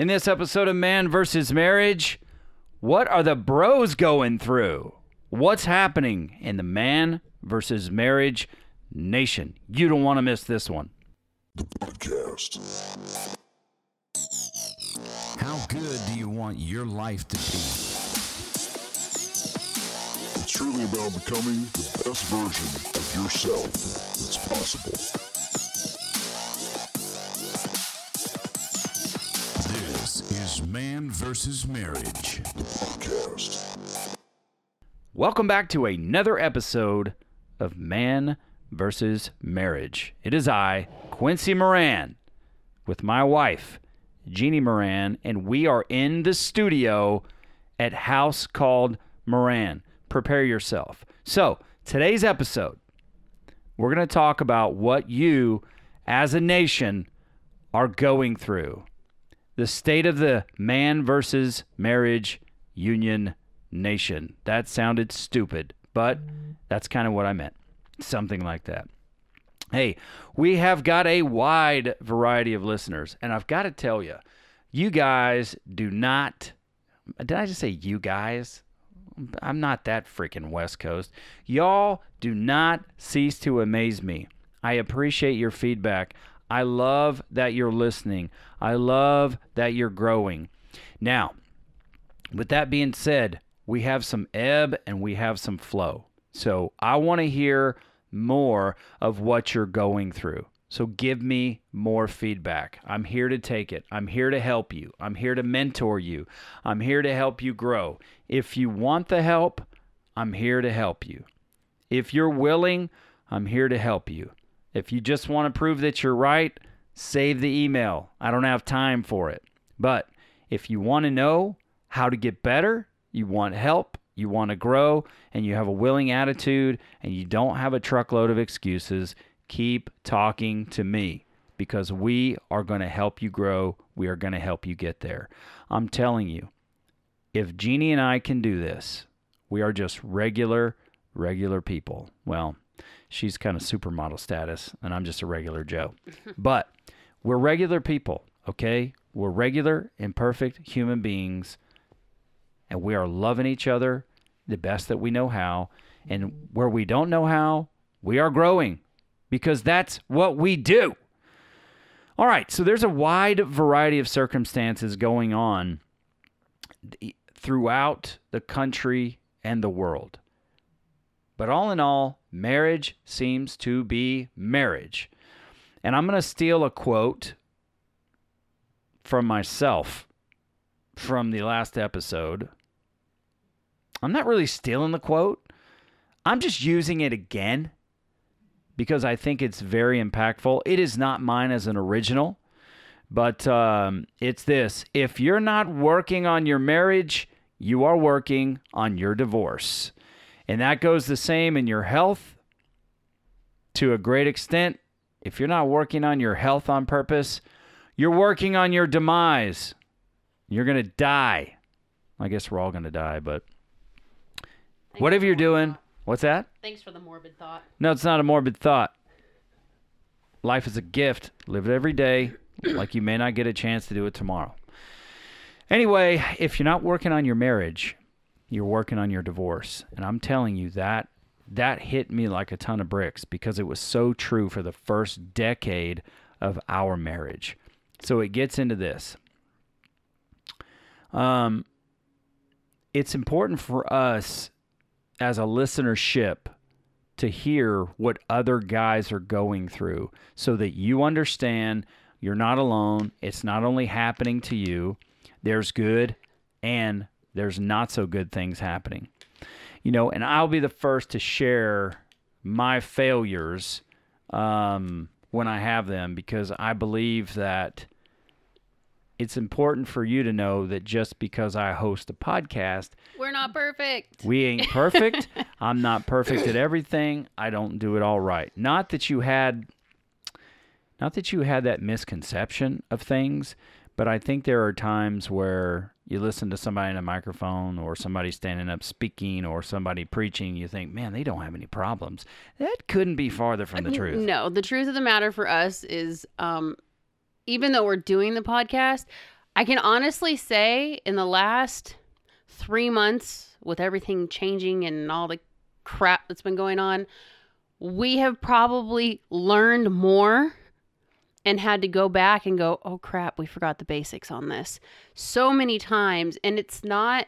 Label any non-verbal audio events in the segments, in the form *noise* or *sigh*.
In this episode of Man versus Marriage, what are the bros going through? What's happening in the Man versus Marriage nation? You don't want to miss this one. The Podcast. How good do you want your life to be? It's truly about becoming the best version of yourself that's possible. Man versus Marriage. Podcast. Welcome back to another episode of Man versus Marriage. It is I, Quincy Moran, with my wife, Jeannie Moran, and we are in the studio at House Called Moran. Prepare yourself. So, today's episode, we're going to talk about what you, as a nation, are going through. The state of the man versus marriage union nation. That sounded stupid, but that's kind of what I meant. Something like that. Hey, we have got a wide variety of listeners, and I've got to tell you, you guys do not. Did I just say you guys? I'm not that freaking West Coast. Y'all do not cease to amaze me. I appreciate your feedback. I love that you're listening. I love that you're growing. Now, with that being said, we have some ebb and we have some flow. So I want to hear more of what you're going through. So give me more feedback. I'm here to take it. I'm here to help you. I'm here to mentor you. I'm here to help you grow. If you want the help, I'm here to help you. If you're willing, I'm here to help you. If you just want to prove that you're right, save the email. I don't have time for it. But if you want to know how to get better, you want help, you want to grow, and you have a willing attitude, and you don't have a truckload of excuses, keep talking to me because we are going to help you grow. We are going to help you get there. I'm telling you, if Jeannie and I can do this, we are just regular, regular people. Well, she's kind of supermodel status, and I'm just a regular Joe. *laughs* but we're regular people, okay? We're regular, imperfect human beings, and we are loving each other the best that we know how. And where we don't know how, we are growing because that's what we do. All right, so there's a wide variety of circumstances going on throughout the country and the world. But all in all, marriage seems to be marriage. And I'm going to steal a quote from myself from the last episode. I'm not really stealing the quote, I'm just using it again because I think it's very impactful. It is not mine as an original, but um, it's this if you're not working on your marriage, you are working on your divorce. And that goes the same in your health to a great extent. If you're not working on your health on purpose, you're working on your demise. You're going to die. I guess we're all going to die, but Thanks whatever you're doing, thought. what's that? Thanks for the morbid thought. No, it's not a morbid thought. Life is a gift. Live it every day, like you may not get a chance to do it tomorrow. Anyway, if you're not working on your marriage, you're working on your divorce. And I'm telling you that that hit me like a ton of bricks because it was so true for the first decade of our marriage. So it gets into this. Um it's important for us as a listenership to hear what other guys are going through so that you understand you're not alone. It's not only happening to you, there's good and there's not so good things happening. You know, and I'll be the first to share my failures um, when I have them because I believe that it's important for you to know that just because I host a podcast, We're not perfect. we ain't perfect. *laughs* I'm not perfect at everything. I don't do it all right. Not that you had not that you had that misconception of things, but I think there are times where you listen to somebody in a microphone or somebody standing up speaking or somebody preaching, you think, man, they don't have any problems. That couldn't be farther from the truth. No, the truth of the matter for us is um even though we're doing the podcast, I can honestly say in the last three months, with everything changing and all the crap that's been going on, we have probably learned more and had to go back and go, oh crap, we forgot the basics on this so many times. And it's not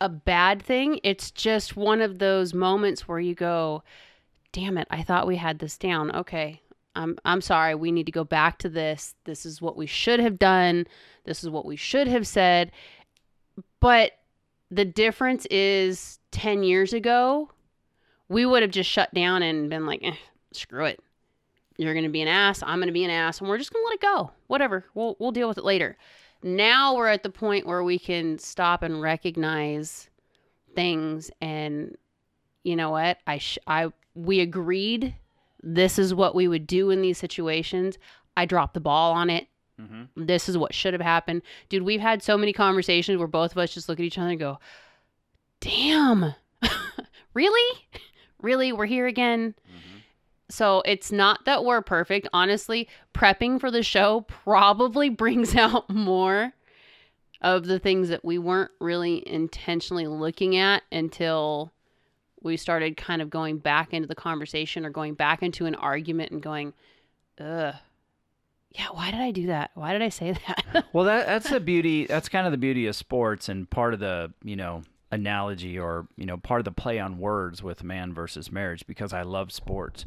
a bad thing, it's just one of those moments where you go, damn it, I thought we had this down. Okay. I'm I'm sorry. We need to go back to this. This is what we should have done. This is what we should have said. But the difference is 10 years ago, we would have just shut down and been like, eh, screw it. You're going to be an ass. I'm going to be an ass. And we're just going to let it go. Whatever. We'll, we'll deal with it later. Now we're at the point where we can stop and recognize things and you know what? I sh- I we agreed this is what we would do in these situations. I dropped the ball on it. Mm-hmm. This is what should have happened. Dude, we've had so many conversations where both of us just look at each other and go, "Damn. *laughs* really? Really? We're here again?" So it's not that we're perfect. Honestly, prepping for the show probably *laughs* brings out more of the things that we weren't really intentionally looking at until we started kind of going back into the conversation or going back into an argument and going, ugh. Yeah, why did I do that? Why did I say *laughs* that? Well, that that's the beauty. That's kind of the beauty of sports, and part of the you know analogy or you know part of the play on words with man versus marriage. Because I love sports,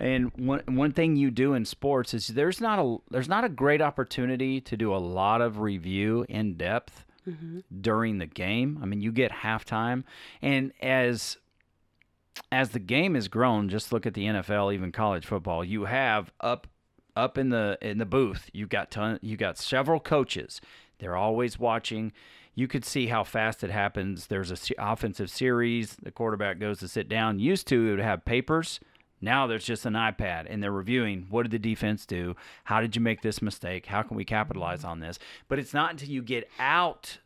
and one one thing you do in sports is there's not a there's not a great opportunity to do a lot of review in depth mm-hmm. during the game. I mean, you get halftime, and as as the game has grown, just look at the NFL, even college football. You have up up in the in the booth. You got ton, you got several coaches. They're always watching. You could see how fast it happens. There's a se- offensive series. The quarterback goes to sit down. Used to it would have papers. Now there's just an iPad, and they're reviewing what did the defense do? How did you make this mistake? How can we capitalize on this? But it's not until you get out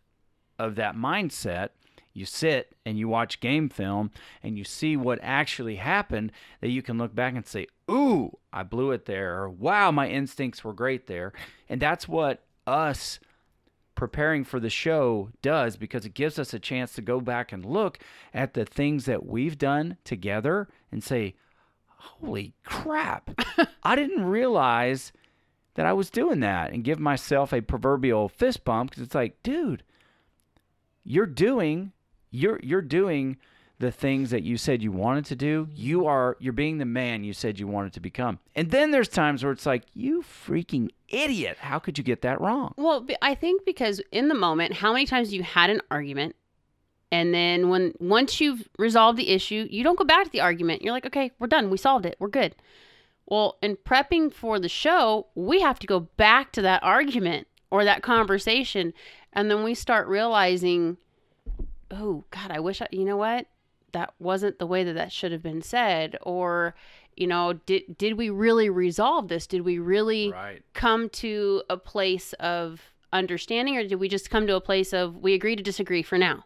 of that mindset, you sit and you watch game film and you see what actually happened that you can look back and say, Ooh, I blew it there, or wow, my instincts were great there. And that's what us preparing for the show does because it gives us a chance to go back and look at the things that we've done together and say, Holy crap, *laughs* I didn't realize that I was doing that and give myself a proverbial fist bump because it's like, dude, you're doing you're you're doing the things that you said you wanted to do. You are you're being the man you said you wanted to become. And then there's times where it's like, you freaking idiot. How could you get that wrong? Well, I think because in the moment, how many times you had an argument, and then when once you've resolved the issue, you don't go back to the argument. You're like, okay, we're done. We solved it. We're good. Well, in prepping for the show, we have to go back to that argument or that conversation, and then we start realizing, oh God, I wish I. You know what? That wasn't the way that that should have been said, or you know, did did we really resolve this? Did we really? Right. come to a place of understanding or did we just come to a place of we agree to disagree for now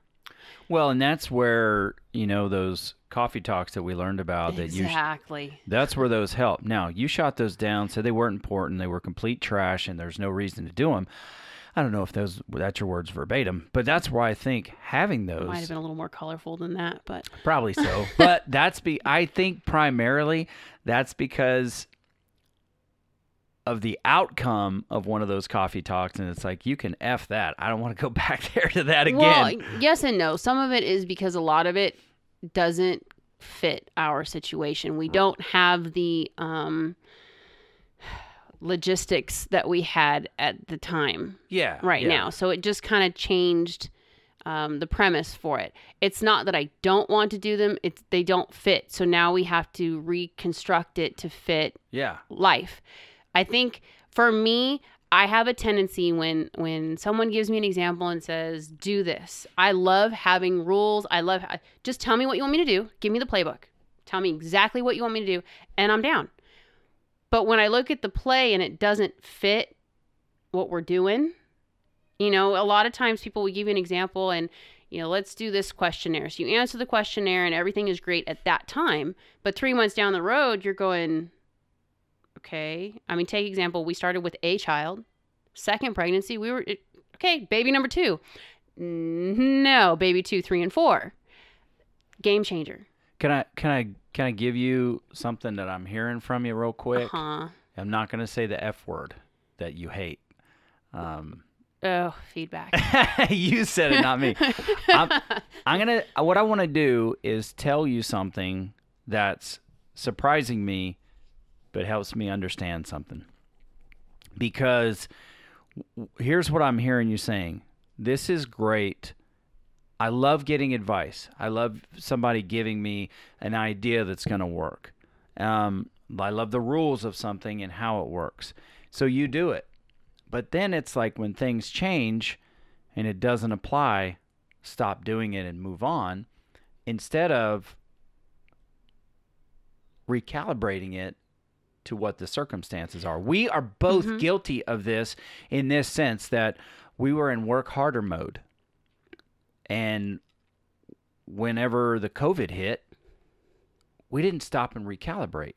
Well, and that's where, you know, those coffee talks that we learned about that you exactly That's where those help. Now, you shot those down, said they weren't important, they were complete trash, and there's no reason to do them. I don't know if those that's your words verbatim, but that's why I think having those might have been a little more colorful than that but probably so. but that's be I think primarily that's because of the outcome of one of those coffee talks, and it's like you can f that. I don't want to go *laughs* back there to that again. well yes and no some of it is because a lot of it doesn't fit our situation we don't have the um logistics that we had at the time yeah, right yeah. now. So it just kind of changed um, the premise for it. It's not that I don't want to do them; it's they don't fit. So now we have to reconstruct it to fit Yeah, life. I think for me, I have a tendency when when someone gives me an example and says, "Do this." I love having rules. I love just tell me what you want me to do. Give me the playbook. Tell me exactly what you want me to do, and I'm down. But when I look at the play and it doesn't fit what we're doing, you know, a lot of times people will give you an example and, you know, let's do this questionnaire. So you answer the questionnaire and everything is great at that time. But three months down the road, you're going, okay. I mean, take example, we started with a child, second pregnancy, we were, it, Okay, baby number two. No, baby two, three, and four. Game changer. Can I can I can I give you something that I'm hearing from you real quick? Uh-huh. I'm not going to say the F word that you hate. Um, Oh, feedback. *laughs* you said it, not me. *laughs* I'm, I'm gonna. What I want to do is tell you something that's surprising me, but helps me understand something. Because here's what I'm hearing you saying. This is great. I love getting advice. I love somebody giving me an idea that's going to work. Um, I love the rules of something and how it works. So you do it. But then it's like when things change and it doesn't apply, stop doing it and move on instead of recalibrating it to what the circumstances are. We are both mm-hmm. guilty of this in this sense that we were in work harder mode. And whenever the COVID hit, we didn't stop and recalibrate.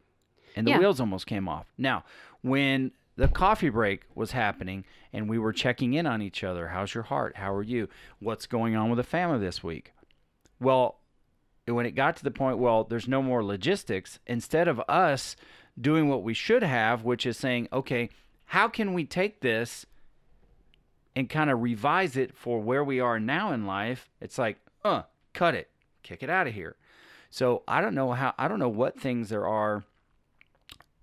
And the Yeah. wheels almost came off. Now, when the coffee break was happening and we were checking in on each other, how's your heart? How are you? What's going on with the family this week? Well, when it got to the point, well, there's no more logistics, instead of us doing what we should have, which is saying, okay, how can we take this and kind of revise it for where we are now in life? It's like, uh, cut it, kick it out of here. So I don't know how, I don't know what things there are,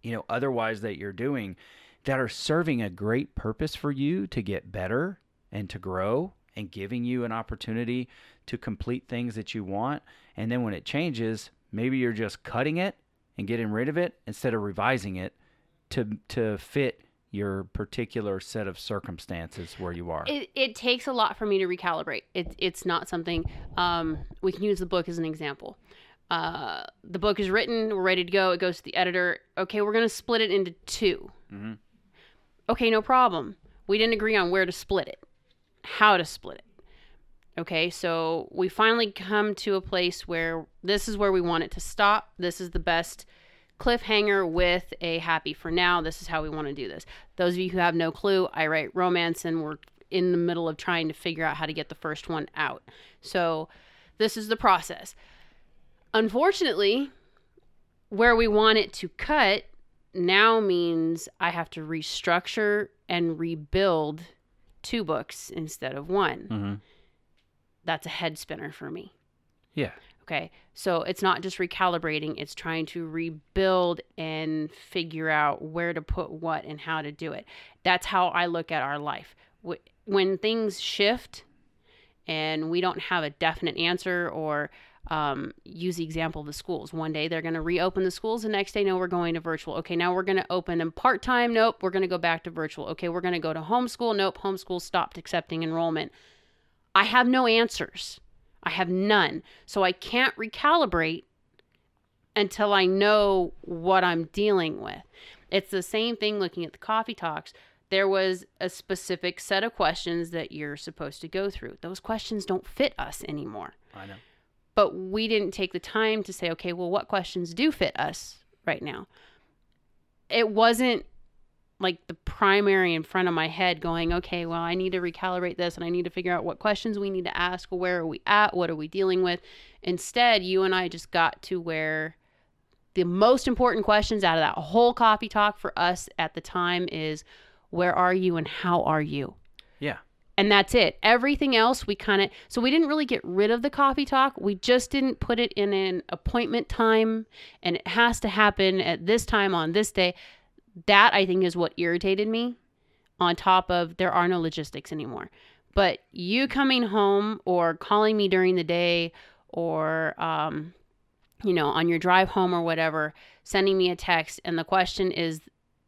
you know, otherwise that you're doing that are serving a great purpose for you to get better and to grow and giving you an opportunity to complete things that you want. And then when it changes, maybe you're just cutting it and getting rid of it instead of revising it to to fit your particular set of circumstances where you are. it, it takes a lot for me to recalibrate. It, it's not something um, we can use the book as an example. Uh, the book is written, we're ready to go. It goes to the editor. Okay, we're going to split it into 2 Okay, no problem. We didn't agree on where to split it, how to split it. Okay, so we finally come to a place where this is where we want it to stop. This is the best cliffhanger with a happy for now. This is how we want to do this. Those of you who have no clue, I write romance and we're in the middle of trying to figure out how to get the first one out. So this is the process. Unfortunately, where we want it to cut now means I have to restructure and rebuild two books instead of one. hmm That's a head spinner for me. Yeah. Okay. So it's not just recalibrating, it's trying to rebuild and figure out where to put what and how to do it. That's how I look at our life. When things shift and we don't have a definite answer or um, use the example of the schools. One day they're going to reopen the schools. The next day, no, we're going to virtual. Okay, now we're going to open them part time. Nope, we're going to go back to virtual. Okay, we're going to go to homeschool. Nope, homeschool stopped accepting enrollment. I have no answers. I have none. So I can't recalibrate until I know what I'm dealing with. It's the same thing looking at the coffee talks. There was a specific set of questions that you're supposed to go through. Those questions don't fit us anymore. I know. But we didn't take the time to say, okay, well, what questions do fit us right now? It wasn't like the primary in front of my head going, okay, well, I need to recalibrate this and I need to figure out what questions we need to ask. Where are we at? What are we dealing with? Instead, you and I just got to where the most important questions out of that whole coffee talk for us at the time is where are you and how are you? Yeah. and that's it. Everything else we kind of so we didn't really get rid of the coffee talk. We just didn't put it in an appointment time and it has to happen at this time on this day. That I think is what irritated me on top of there are no logistics anymore. But you coming home or calling me during the day or um you know, on your drive home or whatever, sending me a text and the question is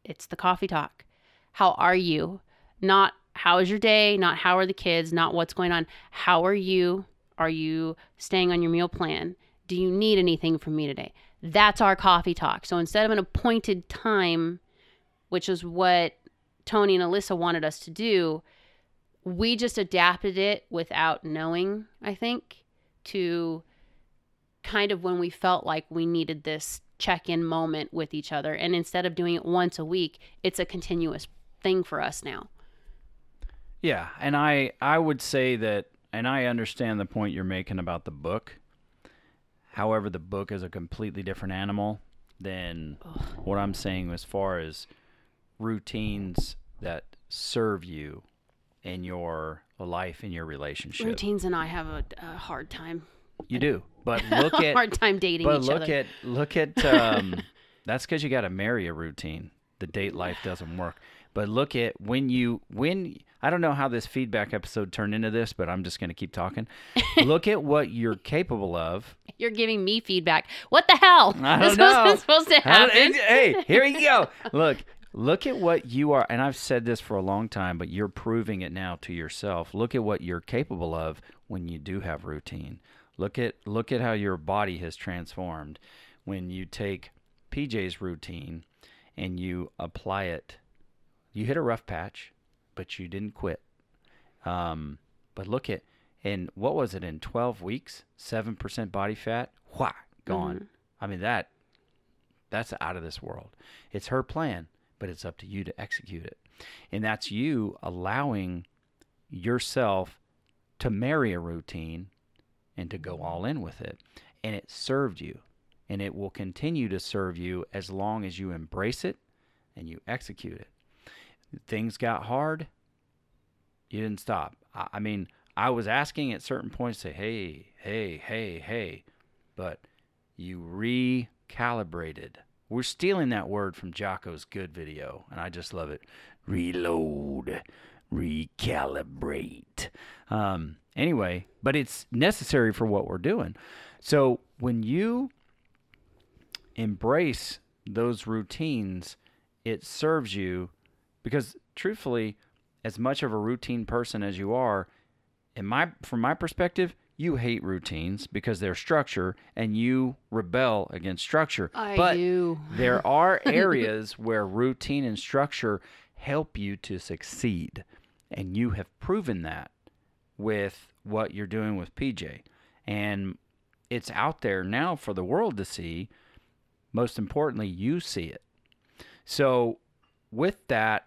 it's the coffee talk. How are you? Not how is your day, not how are the kids, not what's going on. How are you? Are you staying on your meal plan? Do you need anything from me today? That's our coffee talk. So instead of an appointed time, which is what Tony and Alyssa wanted us to do, we just adapted it without knowing, I think, to kind of when we felt like we needed this check in moment with each other. And instead of doing it once a week, it's a continuous thing for us now. Yeah, and I I would say that, and I understand the point you're making about the book. However, the book is a completely different animal than what I'm saying as far as routines that serve you in your life in your relationship. Routines and I have a, a hard time. You do, but *laughs* look at hard time dating but look other. at look at *laughs* um, that's because you got to marry a routine. The date life doesn't work. But look at when you when I don't know how this feedback episode turned into this, but I'm just going to keep talking. *laughs* look at what you're capable of. You're giving me feedback. What the hell? I this don't know. wasn't supposed to happen. hey, here you go. Look, look at what you are, and I've said this for a long time, but you're proving it now to yourself. Look at what you're capable of when you do have routine. Look at look at how your body has transformed when you take PJ's routine and you apply it. You hit a rough patch, but you didn't quit. Um, but look at and what was it in 12 weeks? 7% body fat. Wha, gone. I mean that that's out of this world. It's her plan, but it's up to you to execute it. And that's you allowing yourself to marry a routine and to go all in with it. And it served you. And it will continue to serve you as long as you embrace it and you execute it. Things got hard, you didn't stop. I, mean, I was asking at certain points, say, hey, hey, hey, hey, but you recalibrated. We're stealing that word from Jocko's good video, and I just love it. Reload, recalibrate. Um, anyway, but it's necessary for what we're doing. So when you embrace those routines, it serves you because truthfully, as much of a routine person as you are, in my from my perspective, you hate routines because they're structure and you rebel against structure. I but do. there *laughs* are areas where routine and structure help you to succeed. And you have proven that with what you're doing with PJ. And it's out there now for the world to see. Most importantly, you see it. So, with that,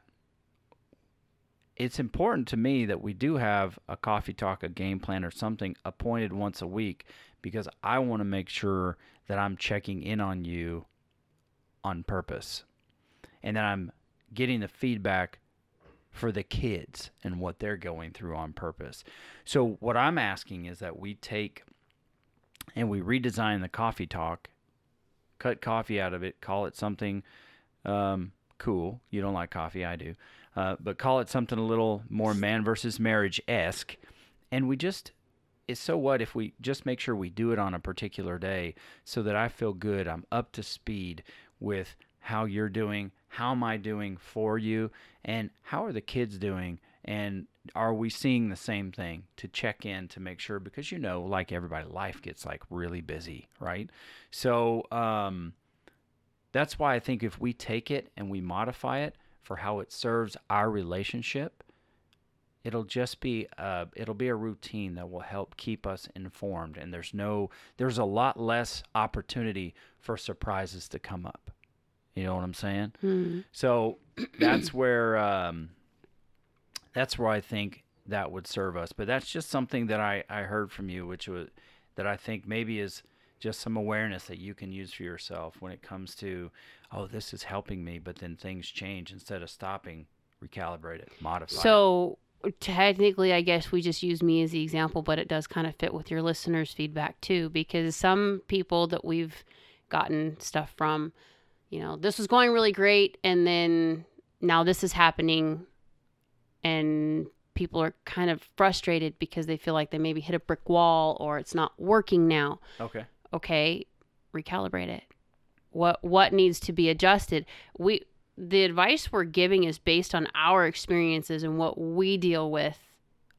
it's important to me that we do have a coffee talk, a game plan, or something appointed once a week because I want to make sure that I'm checking in on you on purpose and that I'm getting the feedback for the kids and what they're going through on purpose. So, what I'm asking is that we take and we redesign the coffee talk, cut coffee out of it, call it something um, cool. You don't like coffee, I do. Uh, but call it something a little more man versus marriage esque. And we just, it's so what if we just make sure we do it on a particular day so that I feel good, I'm up to speed with how you're doing, how am I doing for you, and how are the kids doing, and are we seeing the same thing to check in to make sure? Because you know like everybody life gets like really busy right? So um that's why I think if we take it and we modify it for how it serves our relationship, it'll just be uh, it'll be a routine that will help keep us informed. And there's no there's a lot less opportunity for surprises to come up. You know what I'm saying? Hmm. So *clears throat* that's where um, that's where I think that would serve us. But that's just something that I, I heard from you, which was that I think maybe is just some awareness that you can use for yourself when it comes to, oh, this is helping me, but then things change instead of stopping, recalibrate it, modify. it. So technically, I guess we just use me as the example, but it does kind of fit with your listeners' feedback too, because some people that we've gotten stuff from, you know, this was going really great, and then now this is happening, and people are kind of frustrated because they feel like they maybe hit a brick wall or it's not working now. okay, okay, recalibrate it. What what needs to be adjusted? We the advice we're giving is based on our experiences and what we deal with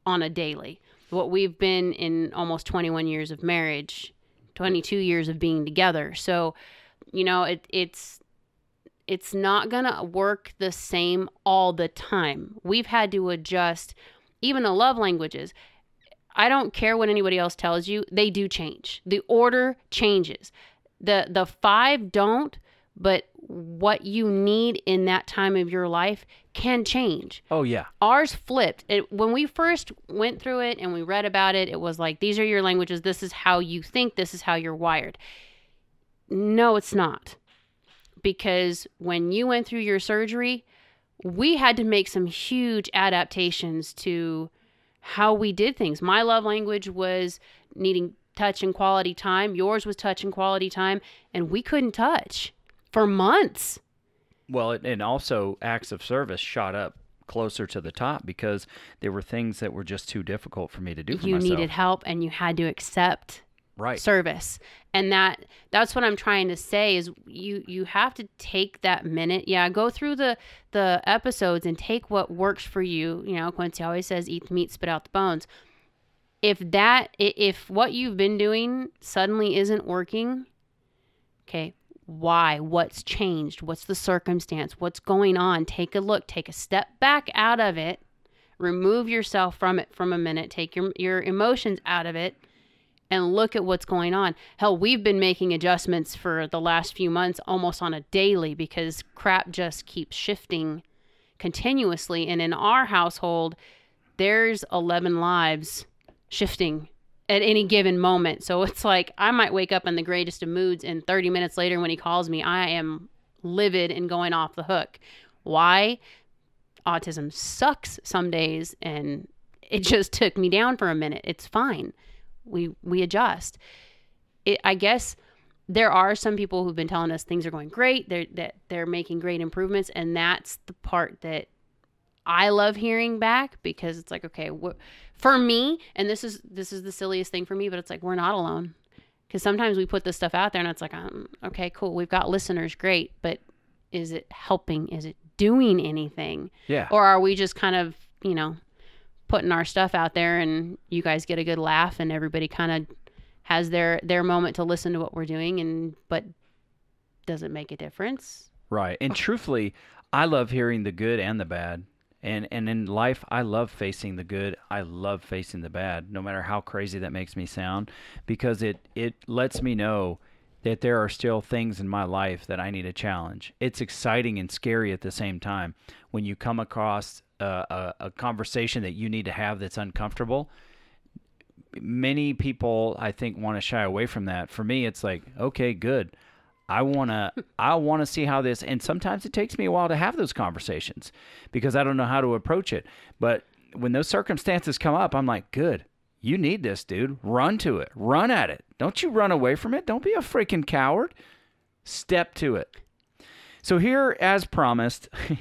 on a daily. What we've been in almost 21 years of marriage, 22 years of being together. So, you know, it it's it's not going to work the same all the time. We've had to adjust even the love languages. I don't care what anybody else tells you, they do change. The order changes. The the 5 don't, but what you need in that time of your life can change. Oh yeah. Ours flipped. It, when we first went through it and we read about it, it was like, these are your languages. This is how you think. This is how you're wired. No, it's not. Because when you went through your surgery, we had to make some huge adaptations to how we did things. My love language was needing touch and quality time. Yours was touch and quality time. And we couldn't touch for months. Well, and also acts of service shot up closer to the top because there were things that were just too difficult for me to do for you myself. needed help and you had to accept right. service. And that that's what i'm trying to say is you you have to take that minute. Yeah go through the the episodes and take what works for you. You know quincy always says eat the meat spit out the bones. If that if what you've been doing suddenly isn't working okay why? What's changed? What's the circumstance? What's going on? Take a look. Take a step back out of it. Remove yourself from it from a minute. Take your your emotions out of it and look at what's going on. Hell, we've been making adjustments for the last few months almost on a daily because crap just keeps shifting continuously. And in our household, there's 11 lives shifting at any given moment. So it's like I might wake up in the greatest of moods, and 30 minutes later, when he calls me, I am livid and going off the hook. Why? Autism sucks some days, and it just *laughs* took me down for a minute. It's fine we we adjust. It, I guess there are some people who've been telling us things are going great. They're that they're making great improvements, and that's the part that I love hearing back because it's like, okay, wh- for me, and this is this is the silliest thing for me, but it's like we're not alone because sometimes we put this stuff out there, and it's like, um, okay, cool, we've got listeners, great, but is it helping? Is it doing anything? Yeah. Or are we just kind of, you know, putting our stuff out there and you guys get a good laugh and everybody kind of has their their moment to listen to what we're doing and but doesn't make a difference? Right. And truthfully, I love hearing the good and the bad. And and in life, I love facing the good. I love facing the bad, no matter how crazy that makes me sound, because it it lets me know that there are still things in my life that I need to challenge. It's exciting and scary at the same time when you come across a, a, a conversation that you need to have that's uncomfortable many people I think want to shy away from that. For me, it's like, okay, good. I want to *laughs* I want to see how this and sometimes it takes me a while to have those conversations because I don't know how to approach it. But when those circumstances come up, I'm like, good. You need this, dude. Run to it. Run at it. Don't you run away from it. Don't be a freaking coward. Step to it. So here as promised *laughs*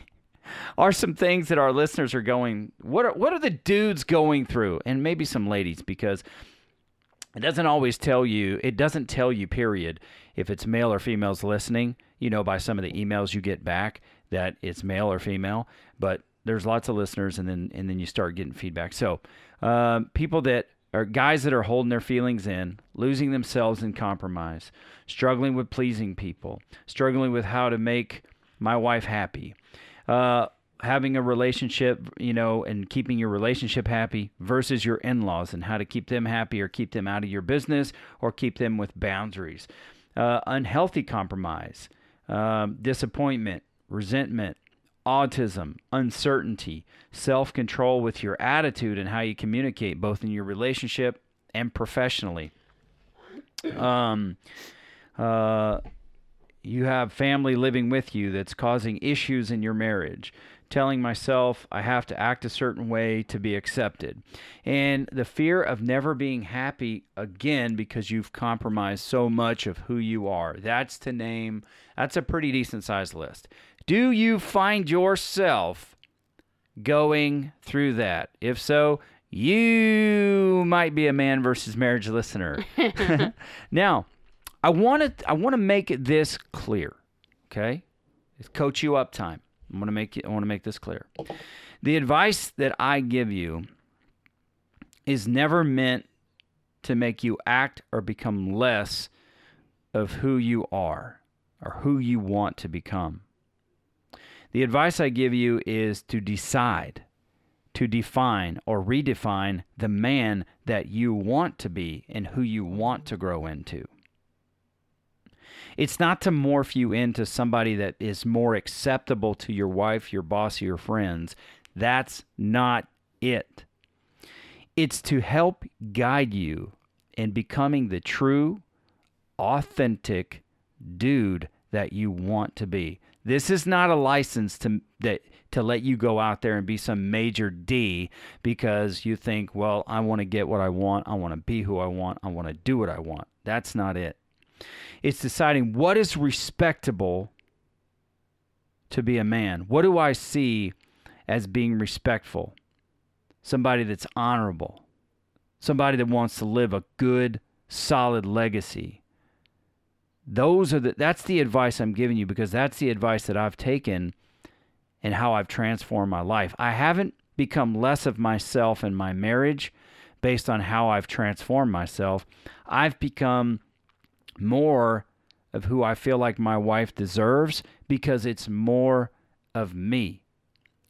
are some things that our listeners are going what are what are the dudes going through and maybe some ladies because it doesn't always tell you it doesn't tell you period if it's male or females listening you know by some of the emails you get back that it's male or female but there's lots of listeners and then and then you start getting feedback so um, people that are guys that are holding their feelings in losing themselves in compromise struggling with pleasing people struggling with how to make my wife happy uh, having a relationship, you know, and keeping your relationship happy versus your in laws and how to keep them happy or keep them out of your business or keep them with boundaries. Uh, unhealthy compromise, um, disappointment, resentment, autism, uncertainty, self control with your attitude and how you communicate, both in your relationship and professionally. Um, uh, you have family living with you that's causing issues in your marriage telling myself I have to act a certain way to be accepted. And the fear of never being happy again because you've compromised so much of who you are. That's to name, that's a pretty decent sized list. Do you find yourself going through that? If so, you might be a man versus marriage listener. *laughs* *laughs* now, I want to I want to make this clear, okay? It's coach you up time. I want to make I want to make this clear. The advice that I give you is never meant to make you act or become less of who you are or who you want to become. The advice I give you is to decide, to define or redefine the man that you want to be and who you want to grow into. It's not to morph you into somebody that is more acceptable to your wife, your boss, your friends. That's not it. It's to help guide you in becoming the true, authentic dude that you want to be. This is not a license to that to let you go out there and be some major D because you think, well, I want to get what I want, I want to be who I want, I want to do what I want. That's not it. It's deciding what is respectable to be a man. What do I see as being respectful? Somebody that's honorable. Somebody that wants to live a good, solid legacy. Those are the that's the advice I'm giving you because that's the advice that I've taken and how I've transformed my life. I haven't become less of myself in my marriage based on how I've transformed myself. I've become more of who I feel like my wife deserves because it's more of me.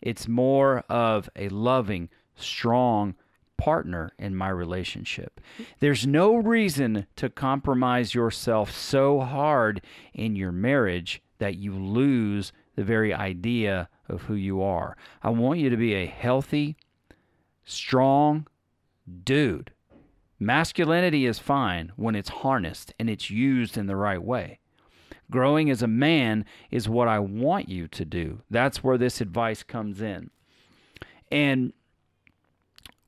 It's more of a loving, strong partner in my relationship. There's no reason to compromise yourself so hard in your marriage that you lose the very idea of who you are. I want you to be a healthy, strong dude. Masculinity is fine when it's harnessed and it's used in the right way. Growing as a man is what I want you to do. That's where this advice comes in. And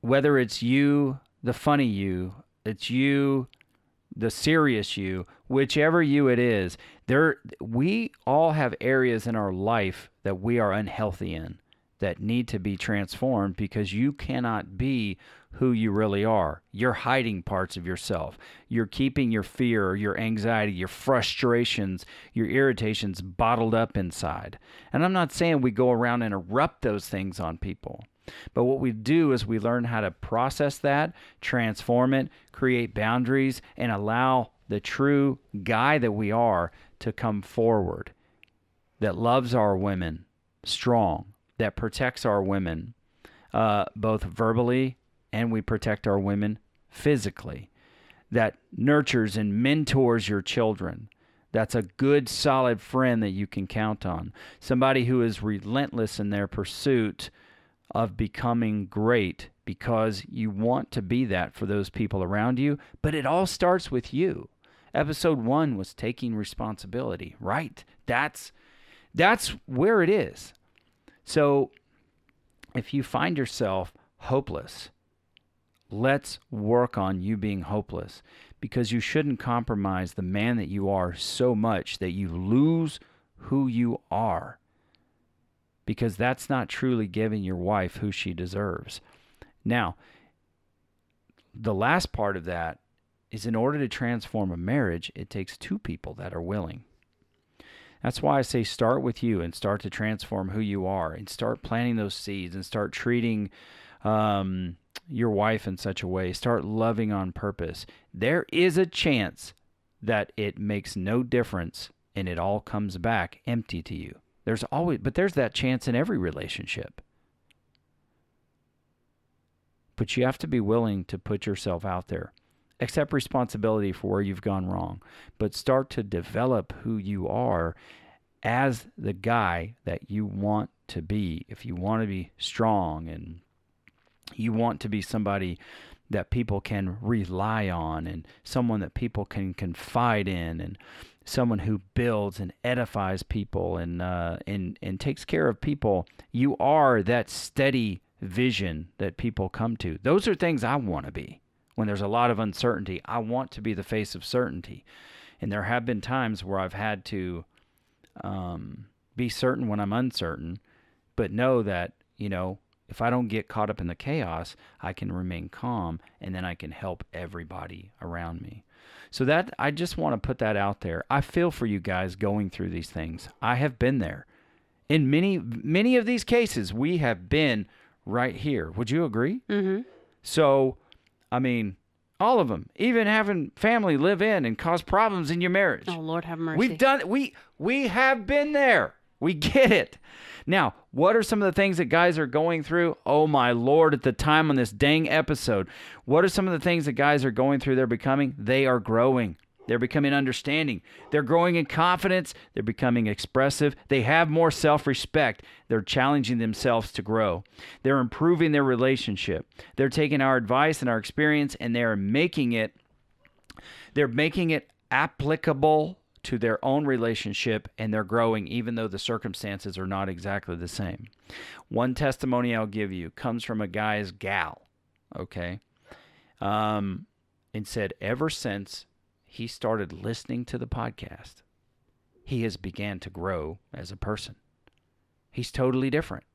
whether it's you, the funny you, it's you, the serious you, whichever you it is, there we all have areas in our life that we are unhealthy in that need to be transformed because you cannot be who you really are. You're hiding parts of yourself. You're keeping your fear, your anxiety, your frustrations, your irritations bottled up inside. And I'm not saying we go around and erupt those things on people. But what we do is we learn how to process that, transform it, create boundaries, and allow the true guy that we are to come forward that loves our women strong, that protects our women uh, both verbally and we protect our women physically, that nurtures and mentors your children. That's a good, solid friend that you can count on. Somebody who is relentless in their pursuit of becoming great because you want to be that for those people around you, but it all starts with you. Episode 1 was taking responsibility, right? That's that's where it is. So if you find yourself hopeless, let's work on you being hopeless because you shouldn't compromise the man that you are so much that you lose who you are because that's not truly giving your wife who she deserves. Now, the last part of that is in order to transform a marriage, it takes two people that are willing. That's why I say start with you and start to transform who you are and start planting those seeds and start treating um, your wife in such a way. Start loving on purpose. There is a chance that it makes no difference and it all comes back empty to you. There's always, but there's that chance in every relationship. But you have to be willing to put yourself out there. Accept responsibility for where you've gone wrong, but start to develop who you are as the guy that you want to be. If you want to be strong and you want to be somebody that people can rely on and someone that people can confide in and someone who builds and edifies people and uh, and and takes care of people. You are that steady vision that people come to. Those are things i want to be. When there's a lot of uncertainty i want to be the face of certainty. And there have been times where i've had to um, be certain when i'm uncertain but know that you know if I don't get caught up in the chaos, I can remain calm and then I can help everybody around me. So that I just want to put that out there. I feel for you guys going through these things. I have been there. In many many of these cases, we have been right here. Would you agree? Mm-hmm. So, I mean, all of them, even having family live in and cause problems in your marriage. Oh Lord, have mercy. We've done we we have been there. We get it. Now, what are some of the things that guys are going through? Oh my lord, at the time on this dang episode, what are some of the things that guys are going through they're becoming? They are growing. They're becoming understanding. They're growing in confidence. They're becoming expressive. They have more self respect. They're challenging themselves to grow. They're improving their relationship. They're taking our advice and our experience and they're making it they're making it applicable to their own relationship and they're growing even though the circumstances are not exactly the same. One testimony I'll give you comes from a guy's gal, okay? Um, and said ever since he started listening to the podcast, he has began to grow as a person. He's totally different.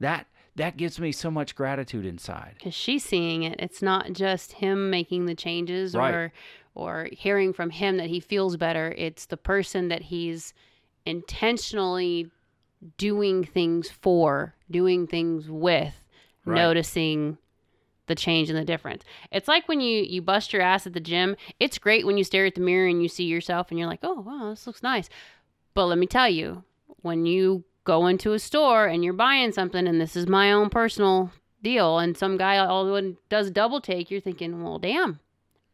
That that gives me so much gratitude inside. because she's seeing it. It's not just him making the changes Right. or or hearing from him that he feels better. It's the person that he's intentionally doing things for, doing things with, Right. noticing the change and the difference. It's like when you you bust your ass at the gym. It's great when you stare at the mirror and you see yourself and you're like, "Oh, wow, this looks nice." But let me tell you, when you go into a store and you're buying something and this is my own personal deal and some guy all of a sudden does double take, you're thinking, "Well, damn.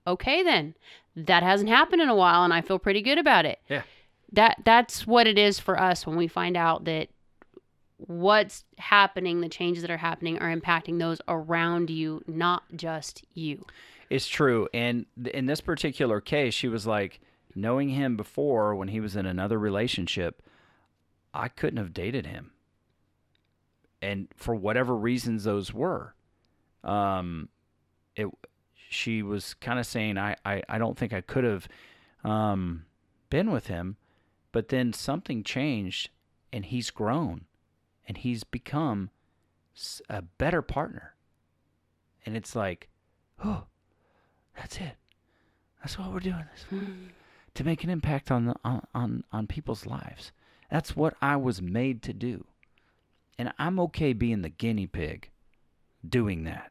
Okay then. That hasn't happened in a while and I feel pretty good about it." Yeah. That that's what it is for us when we find out that what's happening, the changes that are happening are impacting those around you, not just you. It's true. And th- in this particular case, she was like, knowing him before when he was in another relationship, I couldn't have dated him. And for whatever reasons those were, um, it, she was kind of saying, I, I, I don't think I could have um, been with him. But then something changed and he's grown and he's become a better partner. And it's like, oh, that's it. That's what we're doing this for. to make an impact on, the, on on on people's lives. That's what I was made to do, and I'm okay being the guinea pig, doing that.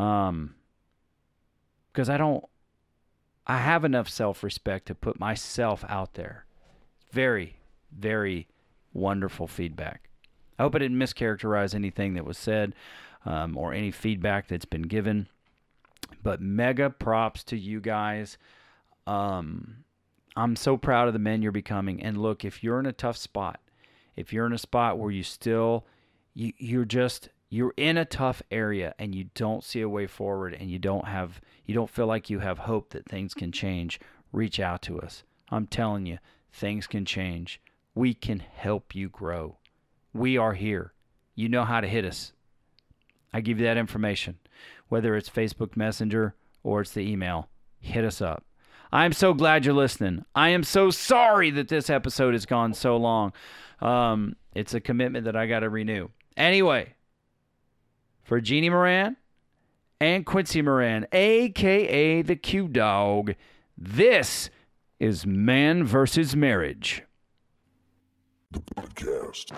Um, because I don't, I have enough self-respect to put myself out there. Very, very wonderful feedback. I hope I didn't mischaracterize anything that was said, um, or any feedback that's been given but mega props to you guys. Um, I'm so proud of the men you're becoming. And look, if you're in a tough spot, if you're in a spot where you still, you, you're just, you're in a tough area and you don't see a way forward and you don't have, you don't feel like you have hope that things can change, reach out to us. I'm telling you, things can change. We can help you grow. We are here. You know how to hit us. I give you that information. Whether it's Facebook Messenger or it's the email, hit us up. I'm so glad you're listening. I am so sorry that this episode has gone so long. Um, it's a commitment that I got to renew. Anyway, for Jeannie Moran and Quincy Moran, aka the Q Dog, this is Man versus Marriage. The podcast.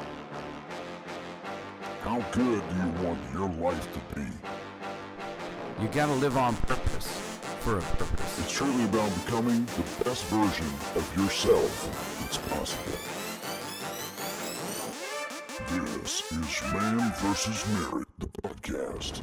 How good do you want your life to be? You gotta live on purpose for a purpose. It's truly about becoming the best version of yourself that's possible. This is Man vs. Marriage, the podcast.